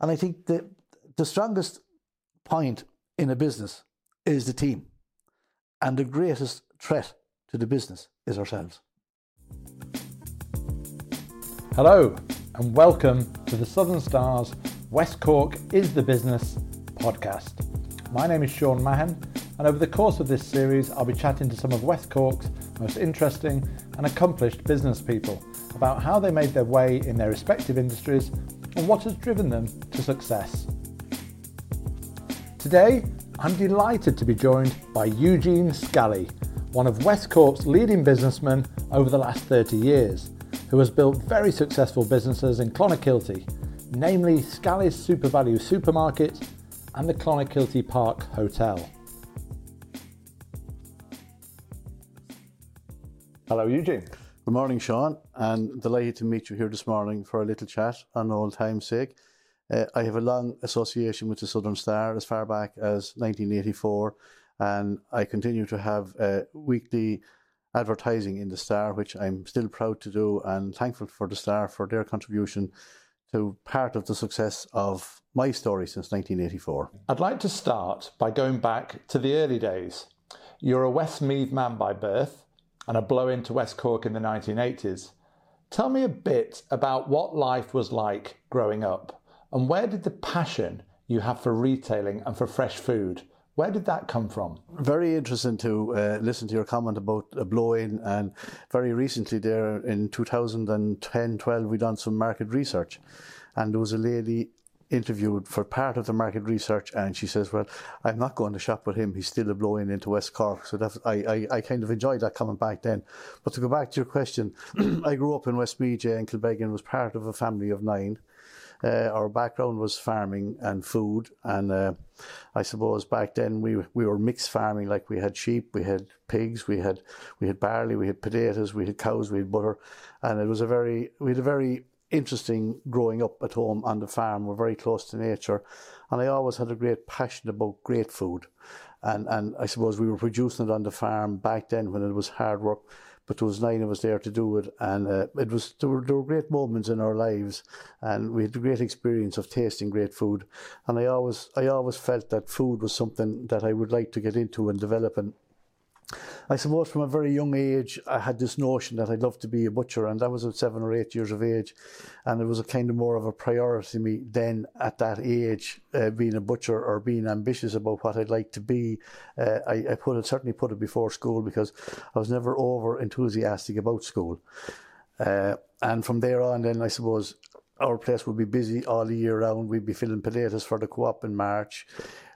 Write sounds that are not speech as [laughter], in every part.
And I think that the strongest point in a business is the team. And the greatest threat to the business is ourselves. Hello, and welcome to the Southern Stars West Cork is the Business podcast. My name is Sean Mahon, and over the course of this series, I'll be chatting to some of West Cork's most interesting and accomplished business people about how they made their way in their respective industries and what has driven them to success. Today, I'm delighted to be joined by Eugene Scally, one of West Cork's leading businessmen over the last 30 years, who has built very successful businesses in Clonakilty, namely Scally's SuperValu Supermarket and the Clonakilty Park Hotel. Hello, Eugene. Good morning, Sean, and delighted to meet you here this morning for a little chat on old time's sake. Uh, I have a long association with the Southern Star as far back as 1984, and I continue to have uh, weekly advertising in the Star, which I'm still proud to do and thankful for the Star for their contribution to part of the success of my story since 1984. I'd like to start by going back to the early days. You're a Westmeath man by birth and a blow into West Cork in the 1980s. Tell me a bit about what life was like growing up and where did the passion you have for retailing and for fresh food where did that come from? Very interesting to uh, listen to your comment about a blow in. And very recently, there in 2010 12, we done some market research. And there was a lady interviewed for part of the market research, and she says, "Well, I'm not going to shop with him. He's still a blowing into West Cork." So I, I, I kind of enjoyed that coming back then. But to go back to your question, [clears throat] I grew up in Westmeath and Kilbeggan was part of a family of nine. Uh, our background was farming and food, and uh, I suppose back then we we were mixed farming. Like we had sheep, we had pigs, we had we had barley, we had potatoes, we had cows, we had butter, and it was a very we had a very interesting growing up at home on the farm. We're very close to nature, and I always had a great passion about great food, and and I suppose we were producing it on the farm back then when it was hard work but there was nine of us there to do it, and uh, it was there were, there were great moments in our lives, and we had a great experience of tasting great food, and I always I always felt that food was something that I would like to get into and develop and I suppose from a very young age, I had this notion that I'd love to be a butcher, and that was at seven or eight years of age. And it was a kind of more of a priority to me then at that age, uh, being a butcher or being ambitious about what I'd like to be. Uh, I, I, put it certainly put it before school because I was never over enthusiastic about school. Uh, and from there on, then I suppose our place would be busy all the year round. We'd be filling potatoes for the co-op in March.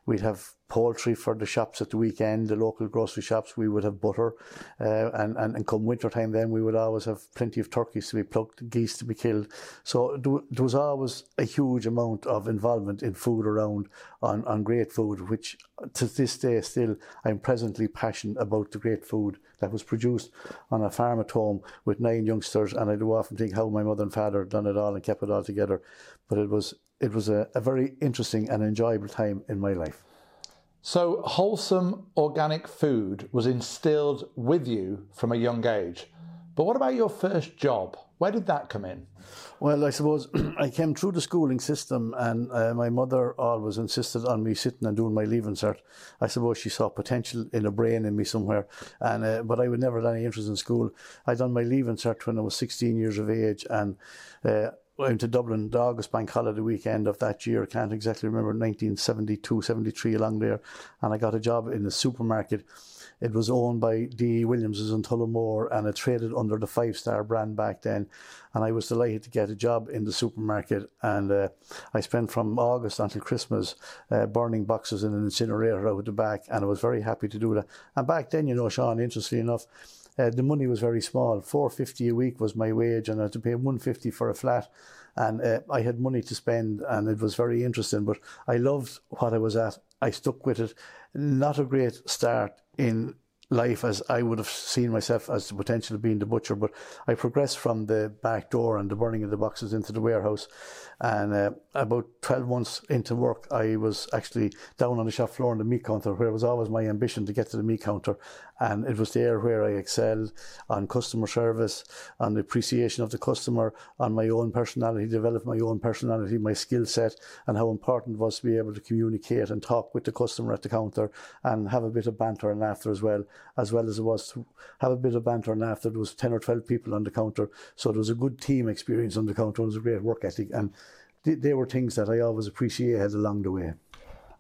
We'd have poultry for the shops at the weekend, the local grocery shops. We would have butter, uh, and, and and come winter time, then we would always have plenty of turkeys to be plucked, geese to be killed. So there was always a huge amount of involvement in food around on on great food, which to this day still I'm presently passionate about the great food that was produced on a farm at home with nine youngsters, and I do often think how my mother and father done it all and kept it all together. But it was it was a, a very interesting and enjoyable time in my life. So, wholesome organic food was instilled with you from a young age. But what about your first job? Where did that come in? Well, I suppose [clears throat] I came through the schooling system, and uh, my mother always insisted on me sitting and doing my leaving cert. I suppose she saw potential in a brain in me somewhere, and uh, but I would never had any interest in school. I'd done my leaving cert when I was 16 years of age, and uh, went to Dublin the August Bank holiday weekend of that year. Can't exactly remember 1972, 73 along there, and I got a job in a supermarket. It was owned by D. Williams in Tullamore and it traded under the five star brand back then. And I was delighted to get a job in the supermarket. And uh, I spent from August until Christmas uh, burning boxes in an incinerator out the back. And I was very happy to do that. And back then, you know, Sean, interestingly enough, uh, the money was very small. Four fifty a week was my wage, and I had to pay one fifty for a flat. And uh, I had money to spend, and it was very interesting. But I loved what I was at. I stuck with it. Not a great start in life as I would have seen myself as the potential of being the butcher, but I progressed from the back door and the burning of the boxes into the warehouse, and uh, about 12 months into work, I was actually down on the shop floor in the meat counter, where it was always my ambition to get to the meat counter. And it was there where I excelled on customer service, on the appreciation of the customer, on my own personality, develop my own personality, my skill set, and how important it was to be able to communicate and talk with the customer at the counter and have a bit of banter and laughter as well, as well as it was to have a bit of banter and laughter. There was 10 or 12 people on the counter, so it was a good team experience on the counter. It was a great work ethic. And they were things that I always appreciated along the way.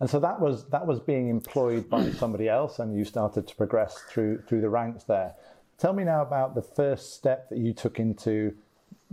And so that was that was being employed by [clears throat] somebody else, and you started to progress through through the ranks there. Tell me now about the first step that you took into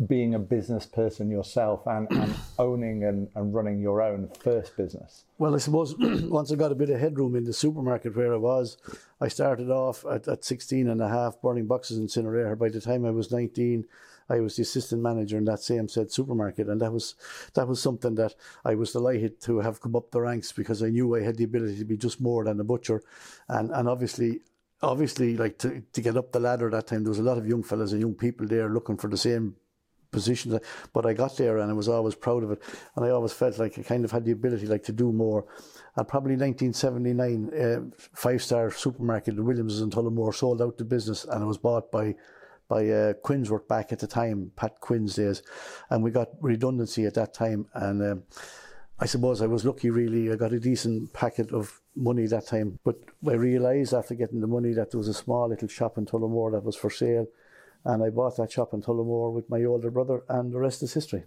being a business person yourself and, and [clears throat] owning and, and, running your own first business? Well, I suppose [clears throat] once I got a bit of headroom in the supermarket where I was, I started off at, at 16 and a half burning boxes in Incinerator. By the time I was 19, I was the assistant manager in that same said supermarket, and that was that was something that I was delighted to have come up the ranks because I knew I had the ability to be just more than a butcher, and and obviously. Obviously, like to, to get up the ladder that time, there was a lot of young fellas and young people there looking for the same positions. But I got there and I was always proud of it. And I always felt like I kind of had the ability like to do more. And probably 1979, uh, five star supermarket Williams in Tullamore sold out the business and it was bought by by uh, Quinnsworth back at the time, Pat Quinn's days, and we got redundancy at that time. And um, I suppose I was lucky, really. I got a decent packet of money that time, but I realised after getting the money that there was a small little shop in Tullamore that was for sale, and I bought that shop in Tullamore with my older brother, and the rest is history.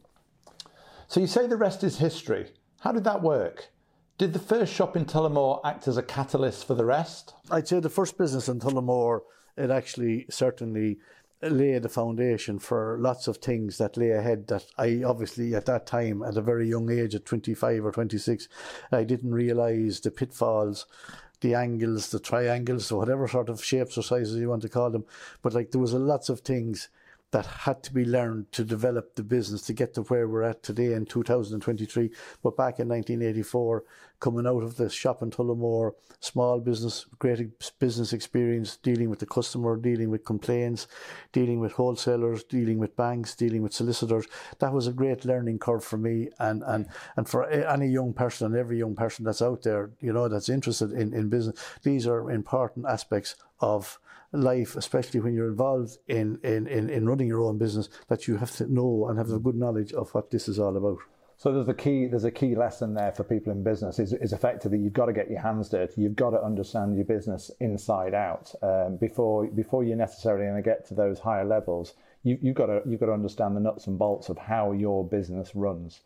So you say the rest is history. How did that work? Did the first shop in Tullamore act as a catalyst for the rest? I'd say the first business in Tullamore, it actually certainly lay the foundation for lots of things that lay ahead that I obviously at that time at a very young age at 25 or 26 I didn't realize the pitfalls the angles the triangles or whatever sort of shapes or sizes you want to call them. But like there was a lots of things that had to be learned to develop the business to get to where we're at today in 2023. But back in 1984, coming out of the shop in Tullamore, small business, great business experience, dealing with the customer, dealing with complaints, dealing with wholesalers, dealing with banks, dealing with solicitors. That was a great learning curve for me and, and, and for any young person and every young person that's out there, you know, that's interested in, in business. These are important aspects of life, especially when you're involved in, in, in, in running your own business, that you have to know and have a good knowledge of what this is all about. So there's a key there's a key lesson there for people in business is, is effectively you've got to get your hands dirty. You've got to understand your business inside out um, before before you're necessarily going to get to those higher levels. You, you've got to you've got to understand the nuts and bolts of how your business runs.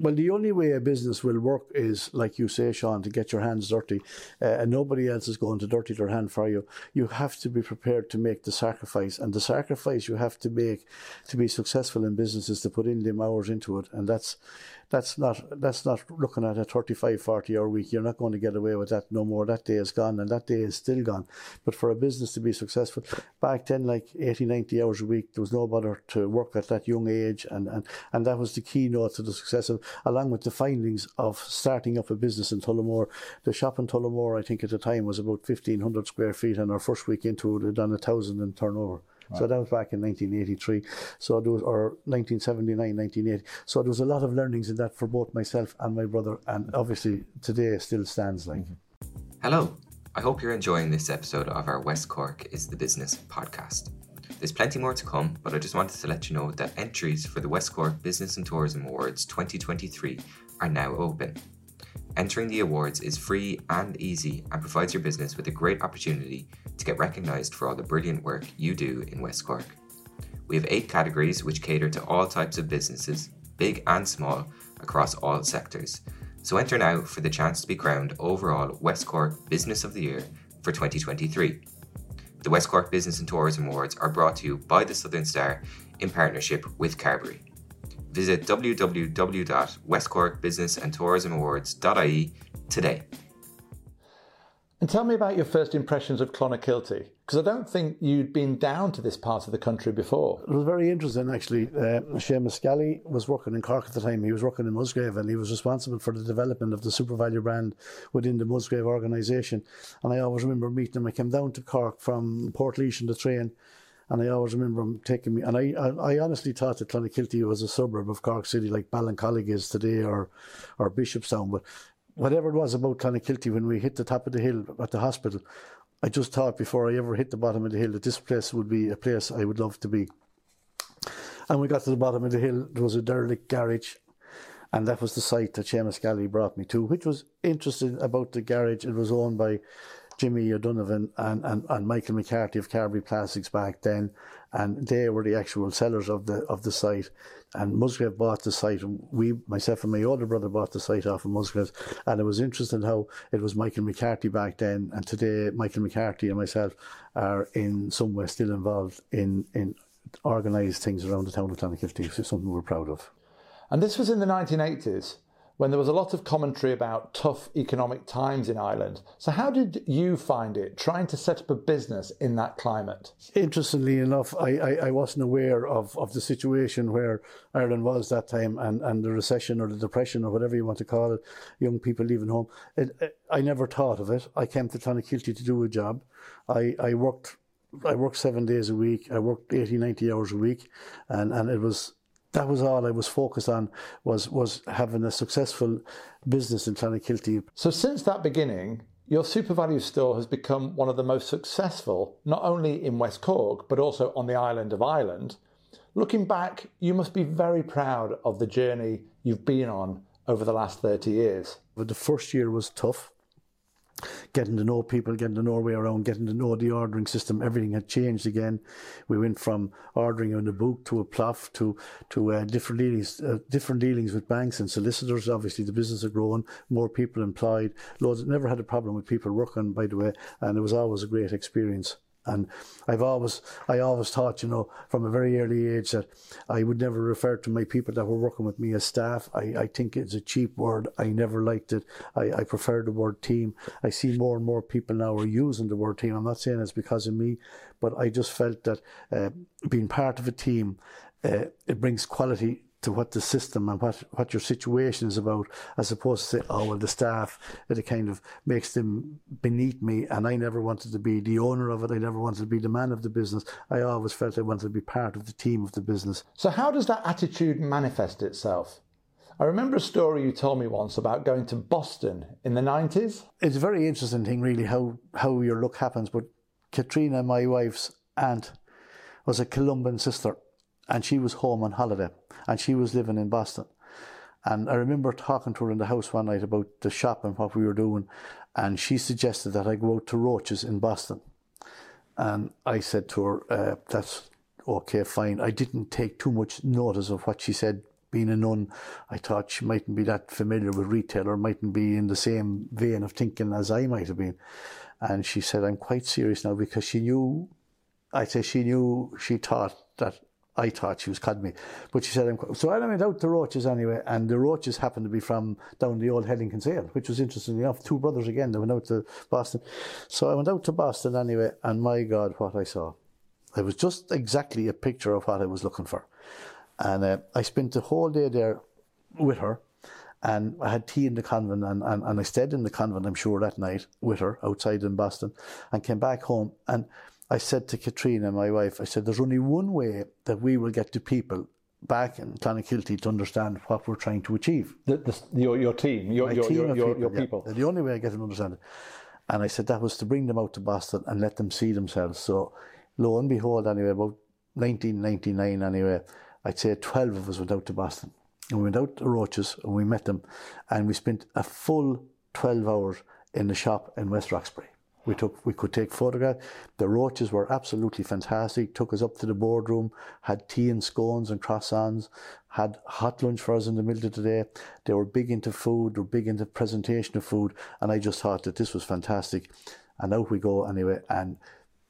Well, the only way a business will work is, like you say, Sean, to get your hands dirty, uh, and nobody else is going to dirty their hand for you. You have to be prepared to make the sacrifice, and the sacrifice you have to make to be successful in business is to put in them hours into it, and that's that's not that's not looking at a 35 40 hour week. You're not going to get away with that no more. That day is gone and that day is still gone. But for a business to be successful back then like 80 90 hours a week there was no bother to work at that young age. And and, and that was the keynote to the success of along with the findings of starting up a business in Tullamore. The shop in Tullamore I think at the time was about 1500 square feet and our first week into it had done a thousand in turnover Right. So that was back in 1983. So there was, or 1979, 1980. So there was a lot of learnings in that for both myself and my brother, and obviously today still stands like. Mm-hmm. Hello. I hope you're enjoying this episode of our West Cork is the Business podcast. There's plenty more to come, but I just wanted to let you know that entries for the West Cork Business and Tourism Awards 2023 are now open. Entering the awards is free and easy and provides your business with a great opportunity to get recognised for all the brilliant work you do in West Cork. We have eight categories which cater to all types of businesses, big and small, across all sectors. So enter now for the chance to be crowned overall West Cork Business of the Year for 2023. The West Cork Business and Tourism Awards are brought to you by the Southern Star in partnership with Carbery. Visit www.westcorkbusinessandtourismawards.ie today. And tell me about your first impressions of Clonakilty, because I don't think you'd been down to this part of the country before. It was very interesting, actually. Uh, Seamus Scally was working in Cork at the time. He was working in Musgrave and he was responsible for the development of the SuperValu brand within the Musgrave organisation. And I always remember meeting him. I came down to Cork from Portlaoise in the train And I always remember him taking me, and I, I, I honestly thought that Clonakilty was a suburb of Cork City, like Ballincollig is today, or, or Bishopstown. But whatever it was about Clonakilty, when we hit the top of the hill at the hospital, I just thought before I ever hit the bottom of the hill that this place would be a place I would love to be. And we got to the bottom of the hill, there was a derelict garage, and that was the site that Seamus Scally brought me to, which was interesting about the garage. It was owned by Jimmy O'Donovan and, and, and Michael McCarthy of Carbery Plastics back then, and they were the actual sellers of the of the site. And Musgrave bought the site, we, myself and my older brother, bought the site off of Musgrave. And it was interesting how it was Michael McCarthy back then, and today Michael McCarthy and myself are in some way still involved in in organised things around the town of Clonakilty, is something we're proud of. And this was in the 1980s when there was a lot of commentary about tough economic times in Ireland. So, how did you find it trying to set up a business in that climate? Interestingly enough, I, I, I, wasn't aware of, of the situation where Ireland was that time and, and the recession or the depression or whatever you want to call it, young people leaving home. It, it, I never thought of it. I came to Clonakilty to do a job. I, I worked I worked seven days a week. I worked 80, 90 hours a week, and, and it was that was all I was focused on was was having a successful business in Clonakilty. So since that beginning, your SuperValu store has become one of the most successful, not only in West Cork but also on the island of Ireland. Looking back, you must be very proud of the journey you've been on over the last 30 years. But the first year was tough getting to know people, getting to know our way around, getting to know the ordering system. Everything had changed again. We went from ordering on the book to a plough to to uh, different dealings, uh, different dealings with banks and solicitors. Obviously, the business had grown, more people employed. Loads. Never had a problem with people working, by the way, and it was always a great experience. And I've always, I always thought, you know, from a very early age that I would never refer to my people that were working with me as staff. I, I think it's a cheap word. I never liked it. I, I prefer the word team. I see more and more people now are using the word team. I'm not saying it's because of me, but I just felt that uh, being part of a team, uh, it brings quality to what the system and what, what your situation is about, as opposed to say, oh, well, the staff, it kind of makes them beneath me. And I never wanted to be the owner of it. I never wanted to be the man of the business. I always felt I wanted to be part of the team of the business. So, how does that attitude manifest itself? I remember a story you told me once about going to Boston in the 90s. It's a very interesting thing, really, how, how your luck happens. But Katrina, my wife's aunt, was a Columban sister and she was home on holiday and she was living in Boston. And I remember talking to her in the house one night about the shop and what we were doing, and she suggested that I go out to Roches in Boston. And I said to her, uh, "That's okay, fine." I didn't take too much notice of what she said. Being a nun, I thought she mightn't be that familiar with retail or mightn't be in the same vein of thinking as I might have been. And she said, "I'm quite serious now," because she knew. I'd say she knew. She thought that I thought she was kidding me. But she said, I'm so I went out to Roches anyway, and the Roches happened to be from down the old Helen Kinsale, which was interesting enough. Two brothers again, they went out to Boston. So I went out to Boston anyway, and my God, what I saw. It was just exactly a picture of what I was looking for. And uh, I spent the whole day there with her, and I had tea in the convent, and, and, and I stayed in the convent, I'm sure, that night with her outside in Boston, and came back home. And I said to Katrina, my wife, I said, there's only one way that we will get the people back in Clonakilty to understand what we're trying to achieve. The, the, your, your team, your, your, team your, your, people, your people. Yeah. The only way I get them to understand it. And I said that was to bring them out to Boston and let them see themselves. So lo and behold, anyway, about 1999 anyway, I'd say 12 of us went out to Boston. And we went out to Roches and we met them and we spent a full 12 hours in the shop in West Roxbury. We took, we could take photographs. The Roches were absolutely fantastic. Took us up to the boardroom, had tea and scones and croissants, had hot lunch for us in the middle of the day. They were big into food, they were big into presentation of food, and I just thought that this was fantastic. And out we go anyway. And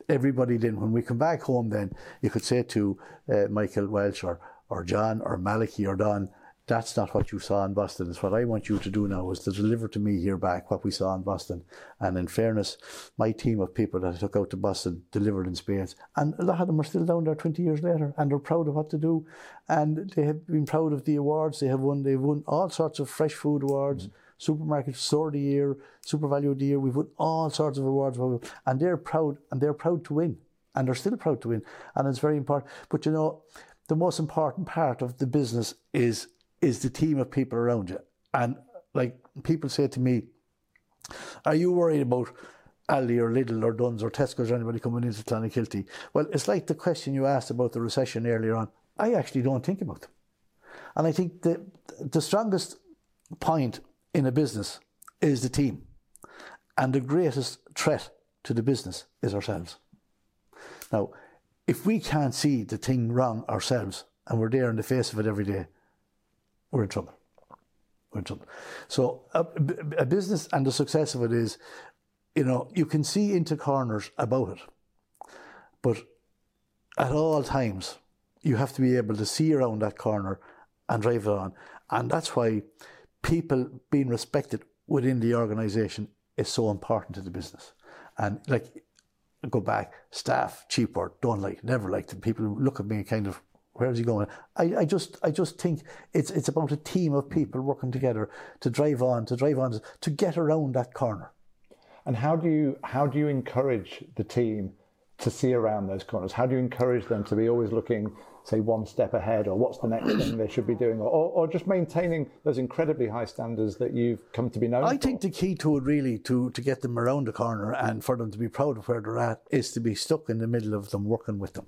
everybody then, when we come back home, then you could say to uh, Michael Welch or or John or Malachy or Don, that's not what you saw in Boston. It's what I want you to do now is to deliver to me here back what we saw in Boston. And in fairness, my team of people that I took out to Boston delivered in spades. And a lot of them are still down there 20 years later and they're proud of what to do. And they have been proud of the awards they have won. They've won all sorts of fresh food awards. Mm-hmm supermarket store of the year, SuperValu of the year. We've won all sorts of awards, and they're proud, and they're proud to win. and they're still proud to win, and it's very important. But you know, the most important part of the business is is the team of people around you, and like people say to me, "Are you worried about?" Aldi or Lidl or Dunnes or Tesco's or anybody coming into Clonakilty. Well, it's like the question you asked about the recession earlier on. I actually don't think about them. And I think the, the strongest point in a business is the team. And the greatest threat to the business is ourselves. Now, if we can't see the thing wrong ourselves and we're there in the face of it every day, we're in trouble. We're in trouble. So, a, a business and the success of it is you know, you can see into corners about it, but at all times, you have to be able to see around that corner and drive it on. And that's why people being respected within the organisation is so important to the business. And like, go back, staff, cheap work, don't like, never liked it. People look at me kind of, where is he going? I, I just, I just think it's, it's about a team of people working together to drive on, to drive on, to get around that corner. And how do you how do you encourage the team to see around those corners? How do you encourage them to be always looking, say, one step ahead, or what's the next thing they should be doing, or, or just maintaining those incredibly high standards that you've come to be known? For? I for? think the key to it, really, to to get them around the corner and for them to be proud of where they're at, is to be stuck in the middle of them, working with them.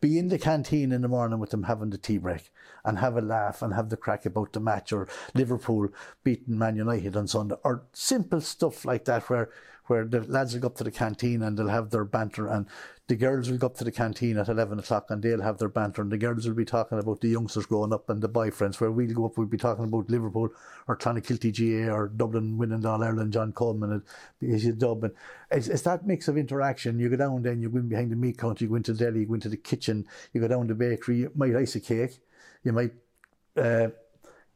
Be in the canteen in the morning with them having the tea break and have a laugh and have the crack about the match or Liverpool beating Man United on Sunday or simple stuff like that where where the lads will go up to the canteen and they'll have their banter and the girls will go up to the canteen at 11 o'clock and they'll have their banter and the girls will be talking about the youngsters growing up and the boyfriends where we'll go up we'll be talking about Liverpool or Clonakilty GAA or Dublin winning All Ireland John Coleman and BSU Dublin it's, it's that mix of interaction. You go down then you go in behind the meat counter you go into the deli you go into the kitchen you go down to the bakery you might ice a cake you might uh,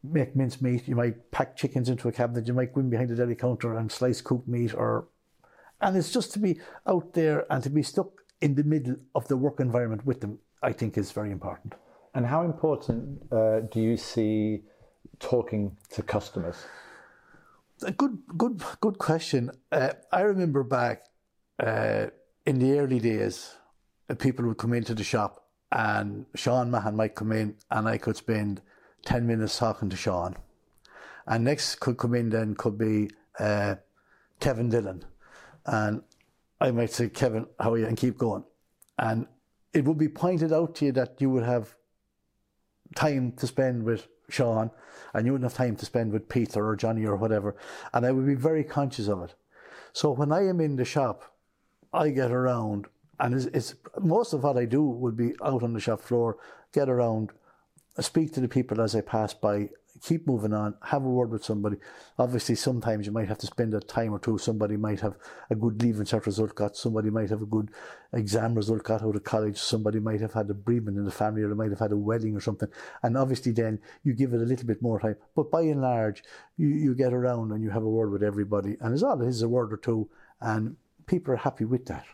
make mince meat, you might pack chickens into a cabinet, you might go in behind the deli counter and slice cooked meat or and it's just to be out there and to be stuck in the middle of the work environment with them, I think is very important. And how important uh, do you see talking to customers? A good, good, good question. Uh, I remember back uh, in the early days, uh, people would come into the shop, and Sean Mahon might come in, and I could spend ten minutes talking to Sean, and next could come in then could be uh, Kevin Dillon, and I might say, Kevin, how are you? And keep going. And it would be pointed out to you that you would have time to spend with Sean and you wouldn't have time to spend with Peter or Johnny or whatever. And I would be very conscious of it. So when I am in the shop, I get around and it's, it's most of what I do would be out on the shop floor, get around, speak to the people as I pass by, keep moving on, have a word with somebody. Obviously, sometimes you might have to spend a time or two. Somebody might have a good leaving cert result got, somebody might have a good exam result got out of college, somebody might have had a bereavement in the family, or they might have had a wedding or something. And obviously, then you give it a little bit more time. But by and large, you, you get around and you have a word with everybody. And all it is a word or two, and people are happy with that.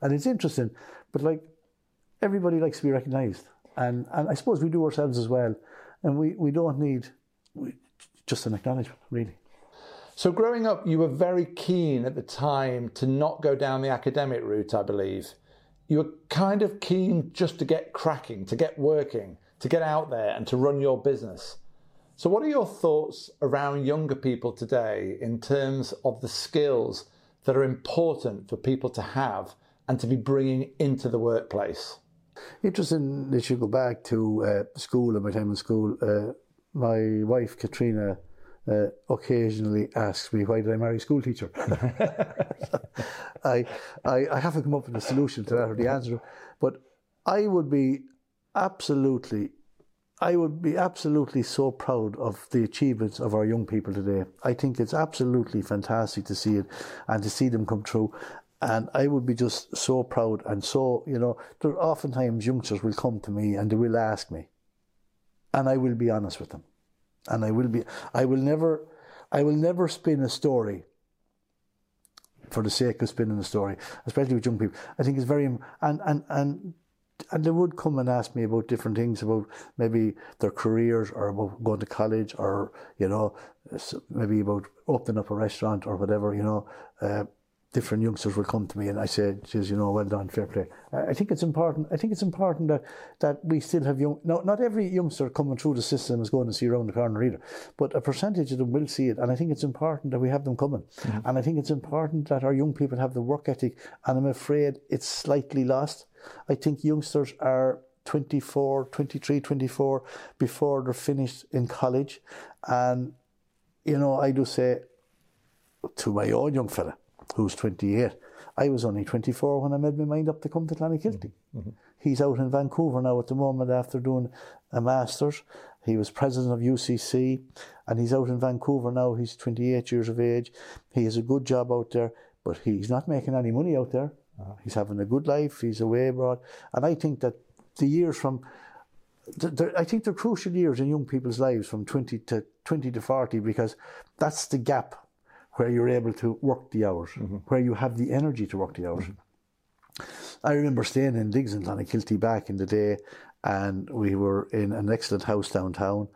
And it's interesting, but like everybody likes to be recognised. And, and I suppose we do ourselves as well. And we, we don't need just an acknowledgement, really. So, growing up, you were very keen at the time to not go down the academic route, I believe. You were kind of keen just to get cracking, to get working, to get out there and to run your business. So, what are your thoughts around younger people today in terms of the skills that are important for people to have and to be bringing into the workplace? Interesting that you go back to uh, school and my time in school. Uh, my wife Katrina uh, occasionally asks me why did I marry a school teacher. [laughs] I, I I haven't come up with a solution to that or the answer, but I would be absolutely. I would be absolutely so proud of the achievements of our young people today. I think it's absolutely fantastic to see it and to see them come through. And I would be just so proud and so, you know, there oftentimes youngsters will come to me and they will ask me, and I will be honest with them. And I will be, I will never, I will never spin a story for the sake of spinning a story, especially with young people. I think it's very, and, and, and, and they would come and ask me about different things about maybe their careers or about going to college or, you know, maybe about opening up a restaurant or whatever, you know. Uh, different youngsters will come to me and I say, "Says you know, well done, fair play." I think it's important. I think it's important that that we still have young. No, not every youngster coming through the system is going to see around the corner either, but a percentage of them will see it, and I think it's important that we have them coming, mm-hmm. and I think it's important that our young people have the work ethic. And I'm afraid it's slightly lost. I think youngsters are 24, 23, 24 before they're finished in college, and you know, I do say to my own young fella who's 28. I was only 24 when I made my mind up to come to Clonakilty. Mm-hmm. Mm-hmm. He's out in Vancouver now at the moment after doing a master's. He was president of UCC and he's out in Vancouver now. He's 28 years of age. He has a good job out there, but he's not making any money out there. Uh-huh. He's having a good life. He's away abroad. And I think that the years from I think they're crucial years in young people's lives from 20 to 20 to 40 because that's the gap where you're able to work the hours, mm-hmm. where you have the energy to work the hours. Mm-hmm. I remember staying in Diggs and Clonakilty back in the day, and we were in an excellent house downtown.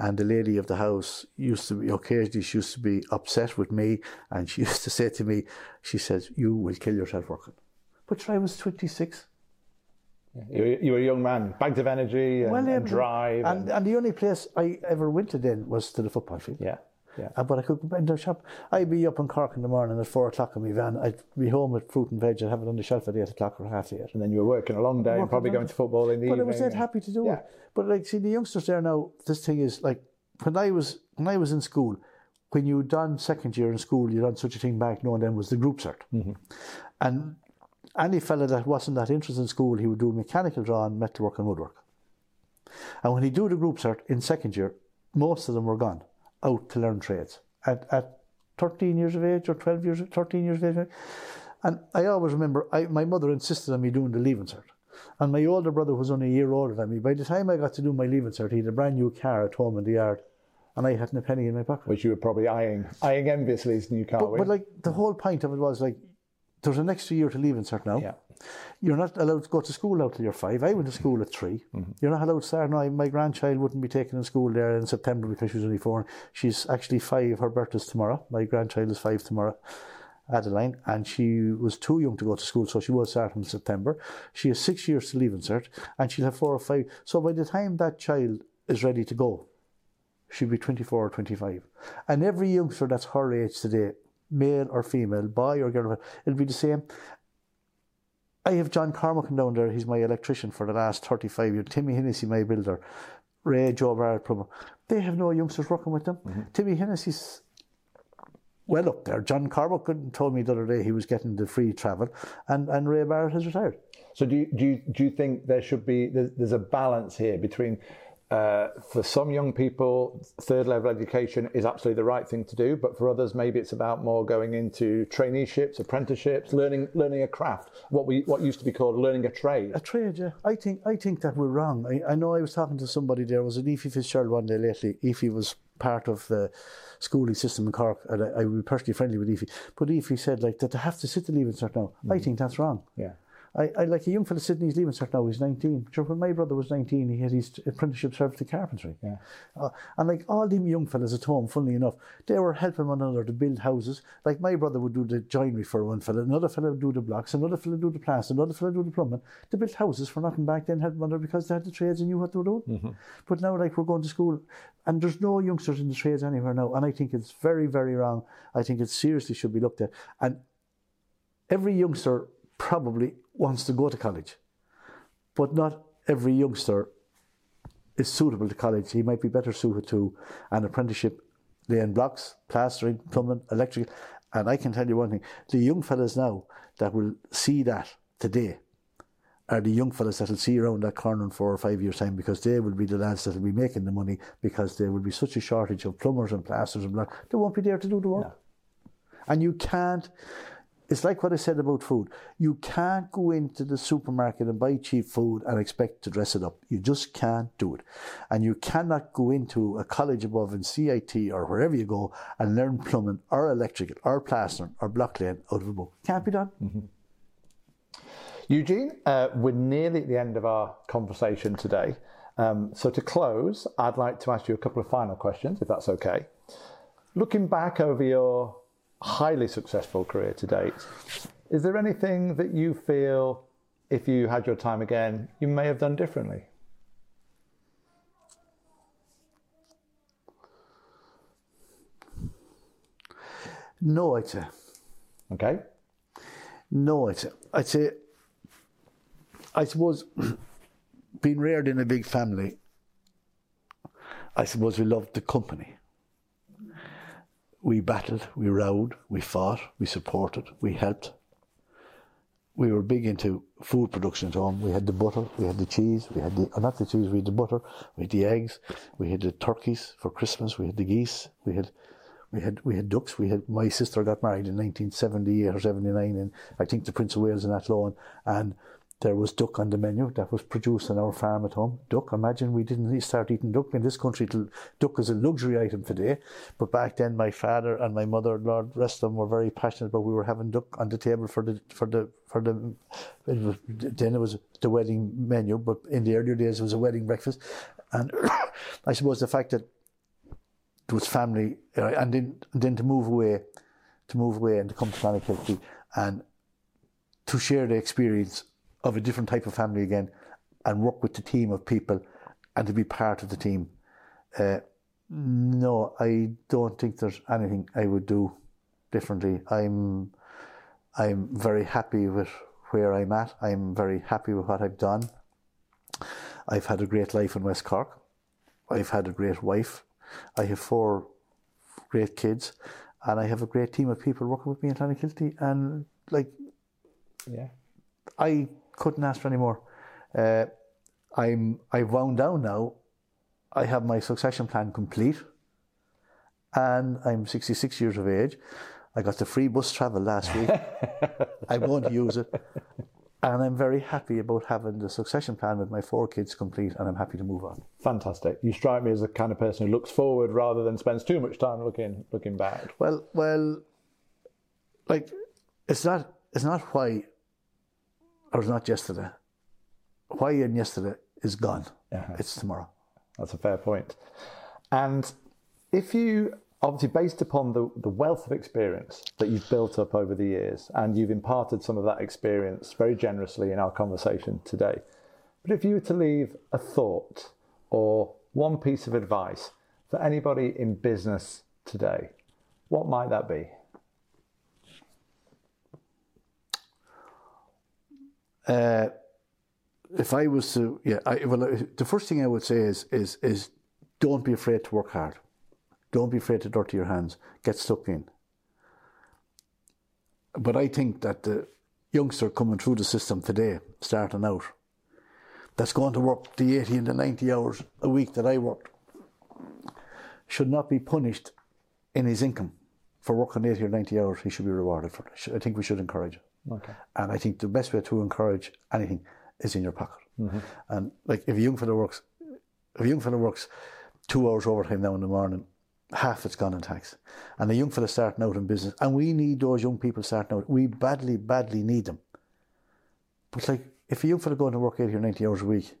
And the lady of the house used to be occasionally she used to be upset with me, and she [laughs] used to say to me, she says, "You will kill yourself working." But I was twenty six. You, were- you were a young man, bags of energy and, and um, drive. And, And, and the only place I ever went to then was to the football field. yeah, yeah. Uh, but I could go into the shop. I'd be up in Cork in the morning at four o'clock in my van. I'd be home with fruit and veg. I'd have it on the shelf at eight o'clock or half eight. And then you were working a long day and probably going to football in the evening. But I was dead happy to do Yeah. it. But like, see, the youngsters there now. This thing is like when I was when I was in school. When you done second year in school, you done such a thing back known then was the group cert. Mm-hmm. And any fella that wasn't that interested in school, he would do mechanical drawing, metalwork, and woodwork. And when he do the group cert in second year, most of them were gone out to learn trades at, at 13 years of age or 12 years, 13 years of age. And I always remember I, my mother insisted on me doing the leaving cert. And my older brother was only a year older than me. By the time I got to do my leaving cert, he had a brand new car at home in the yard, and I hadn't a penny in my pocket. Which you were probably eyeing, eyeing enviously his new car. But, but like the whole point of it was like, there's an extra year to leaving cert now. Yeah. You're not allowed to go to school out till you're five. I went to school at 3 you You're not allowed to start now. My grandchild wouldn't be taken in school there in September because she was only four. She's actually five. Her birthday's tomorrow. My grandchild is five tomorrow. Adeline, and she was too young to go to school, so she was start in September. She has six years to leave in insert, and she'll have four or five. So by the time that child is ready to go, she'll be 24 or 25. And every youngster that's her age today, male or female, boy or girl, it'll be the same. I have John Cormack down there, he's my electrician for the last 35 years. Timmy Hennessy, my builder. Ray Joe Barrett plumber. They have no youngsters working with them. Mm-hmm. Timmy Hennessy's well up there. John Cormack told me the other day he was getting the free travel, and, and Ray Barrett has retired. So do you, do you, do you think there should be there's, there's a balance here between uh, for some young people third level education is absolutely the right thing to do, but for others maybe it's about more going into traineeships, apprenticeships, learning learning a craft, what we what used to be called learning a trade. A trade, yeah. I think I think that we're wrong. I, I know I was talking to somebody there. Was it Efi Fitzgerald one day lately? Efi was part of the schooling system in Cork, and I, I would be personally friendly with Efi. But Efi said like that they have to sit the leaving cert now. I think that's wrong. Yeah. I, I like a young fella sitting his leaving cert now. He's nineteen. Sure, when my brother was nineteen, he had his apprenticeship served to carpentry. Yeah. Uh, and like all them young fellas at home, funnily enough, they were helping one another to build houses. Like my brother would do the joinery for one fella, another fella would do the blocks, another fella would do the plaster, another fella would do the plumbing. They built houses for nothing back then, helping one another because they had the trades and knew what they were doing. But now, like, we're going to school and there's no youngsters in the trades anywhere now. And I think it's very, very wrong. I think it seriously should be looked at. And every youngster probably wants to go to college, but not every youngster is suitable to college. He might be better suited to an apprenticeship, laying blocks, plastering, plumbing, electrical. And I can tell you one thing: the young fellas now that will see that today are the young fellas that will see around that corner in four or five years' time because they will be the lads that will be making the money because there will be such a shortage of plumbers and plasters and blocks. They won't be there to do the work. And you can't, it's like what I said about food. You can't go into the supermarket and buy cheap food and expect to dress it up. You just can't do it. And you cannot go into a college above in CIT or wherever you go and learn plumbing or electrical or plastering or block laying out of a book. Can't be done. Eugene, uh, we're nearly at the end of our conversation today. Um, so to close, I'd like to ask you a couple of final questions, if that's okay. Looking back over your highly successful career to date. Is there anything that you feel, if you had your time again, you may have done differently? No, I'd say. Okay. No, I'd say. I'd say. I suppose [clears throat] being reared in a big family, I suppose we loved the company. We battled, we rowed, we fought, we supported, we helped. We were big into food production at home. We had the butter, we had the cheese, we had the, oh, not the cheese, we had the butter, we had the eggs, we had the turkeys for Christmas, we had the geese, we had we had we had ducks. We had my sister got married in 1978 or 79, and I think the Prince of Wales in Athlone, and there was duck on the menu that was produced on our farm at home. Duck. Imagine we didn't start eating duck in this country duck is a luxury item today. But back then, my father and my mother, Lord rest of them, were very passionate about we were having duck on the table for the for the for the. It was, then it was the wedding menu, but in the earlier days it was a wedding breakfast, and [coughs] I suppose the fact that it was family, and then then to move away, to move away and to come to Clonakilty and to share the experience of a different type of family again and work with the team of people and to be part of the team. Uh, no, I don't think there's anything I would do differently. I'm I'm very happy with where I'm at. I'm very happy with what I've done. I've had a great life in West Cork. I've had a great wife. I have four great kids, and I have a great team of people working with me in Clonakilty. And like, Yeah. I couldn't ask for any more. Uh, I'm I've wound down now. I have my succession plan complete, and I'm 66 years of age. I got the free bus travel last week. I'm going to use it, and I'm very happy about having the succession plan with my four kids complete, and I'm happy to move on. Fantastic. You strike me as the kind of person who looks forward rather than spends too much time looking looking back. Well, well, like it's not it's not why or it's not yesterday. Why in yesterday is gone. Uh-huh. It's tomorrow. That's a fair point. And if you obviously based upon the, the wealth of experience that you've built up over the years and you've imparted some of that experience very generously in our conversation today. But if you were to leave a thought or one piece of advice for anybody in business today, what might that be? Uh, if I was to, yeah, I, well, uh, the first thing I would say is, is, is don't be afraid to work hard. Don't be afraid to dirty your hands. Get stuck in. But I think that the youngster coming through the system today, starting out, that's going to work the 80 and the 90 hours a week that I worked, should not be punished in his income for working 80 or 90 hours. He should be rewarded for it. I think we should encourage it. Okay. And I think the best way to encourage anything is in your pocket. Mm-hmm. And like if a young fellow works, if a young fellow works two hours overtime now in the morning, half it's gone in tax. And a young fellow starting out in business, and we need those young people starting out. We badly, badly need them. But like if a young fellow going to work 80 or 90 hours a week,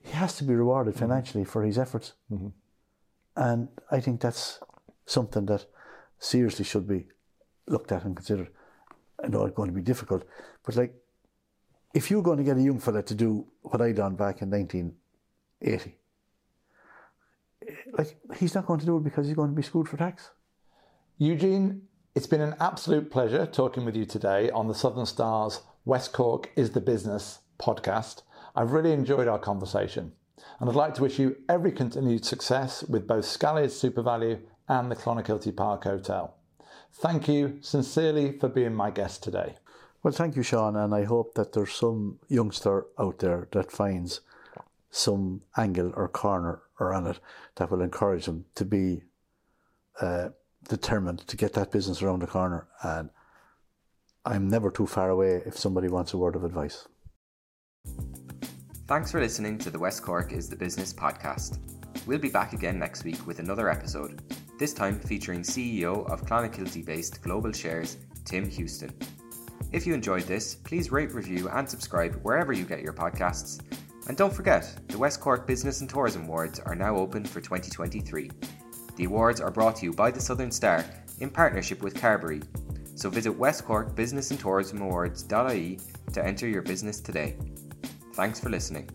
he has to be rewarded mm-hmm. financially for his efforts. Mm-hmm. And I think that's something that seriously should be looked at and considered. Know it's going to be difficult, but like, if you're going to get a young fella to do what I done back in 1980, like, he's not going to do it because he's going to be screwed for tax. Eugene, it's been an absolute pleasure talking with you today on the Southern Stars West Cork is the Business podcast. I've really enjoyed our conversation, and I'd like to wish you every continued success with both Scally's SuperValu and the Clonakilty Park Hotel. Thank you sincerely for being my guest today. Well, thank you, Sean, and I hope that there's some youngster out there that finds some angle or corner or on it that will encourage them to be uh, determined to get that business around the corner. And I'm never too far away if somebody wants a word of advice. Thanks for listening to the West Cork is the Business podcast. We'll be back again next week with another episode, this time featuring CEO of Clonakilty based Global Shares, Tim Houstoun. If you enjoyed this, please rate, review, and subscribe wherever you get your podcasts. And don't forget, the West Cork Business and Tourism Awards are now open for 2023. The awards are brought to you by the Southern Star in partnership with Carbery. So visit West Cork Business and Tourism Awards.ie to enter your business today. Thanks for listening.